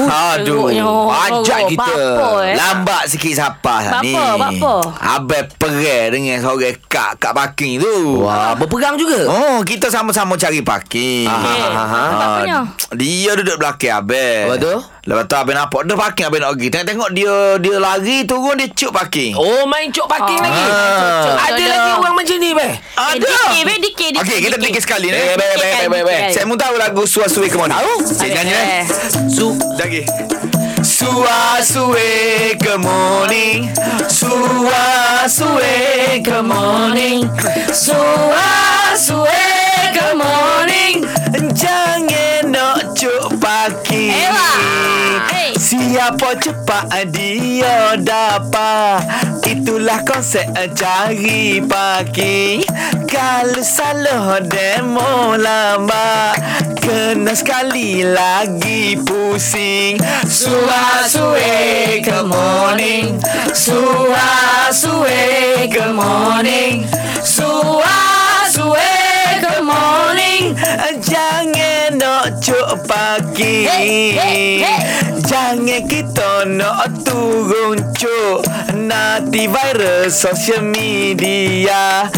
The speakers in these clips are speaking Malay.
Aduh teruknya. Ajak Oh, kita bapa, eh? Lambat sikit siapa Bapa, ni bapa. Abang perang dengan seorang kak Kak parking tu Wah, berperang juga. Oh, kita sama-sama cari parking. Ah, punya. Dia duduk belakang abang. Lepas tu? Lepas tu abang nampak dia parking abang nak pergi. Tengok-tengok dia dia lari turun dia cuk parking. Oh, main cok parking Ah, lagi. Ada Ada. lagi orang macam ni, beh. Eh, dikit, be, dikit, dikit, Okey, kita dikit. sekali ni. Eh, baik, baik, baik. Saya mau tahu lagu Suasui ke mana? Tahu? Saya nyanyi eh. eh. Su lagi. Suasui ke morning Suasui ke morning Suasui ke morning Jangan nak cuk pagi Ewa. Hey. Siapa cepat dia dapat? Itulah konsep cari pagi. Kalau salah demo lama Kena sekali lagi pusing. Suasui ke morning. Suasui ke morning. Suasui Jangan nak cuk pagi. Hey, hey, hey. Jangan kita nak turun cuk. Nanti viral sosial media.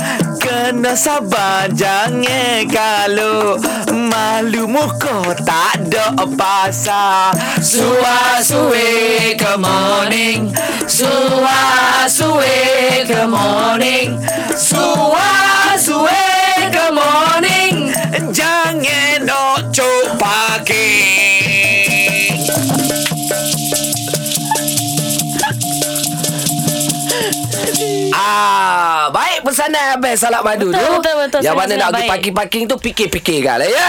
Kena sabar jangan kalau Malu muka tak ada pasal Suasui ke morning. Suasui ke morning pagi Ah, baik pesanan Abang Salak Madu Betul, tu. betul, betul. Yang mana nak pergi parking-parking tu fikir-fikir kan lah ya.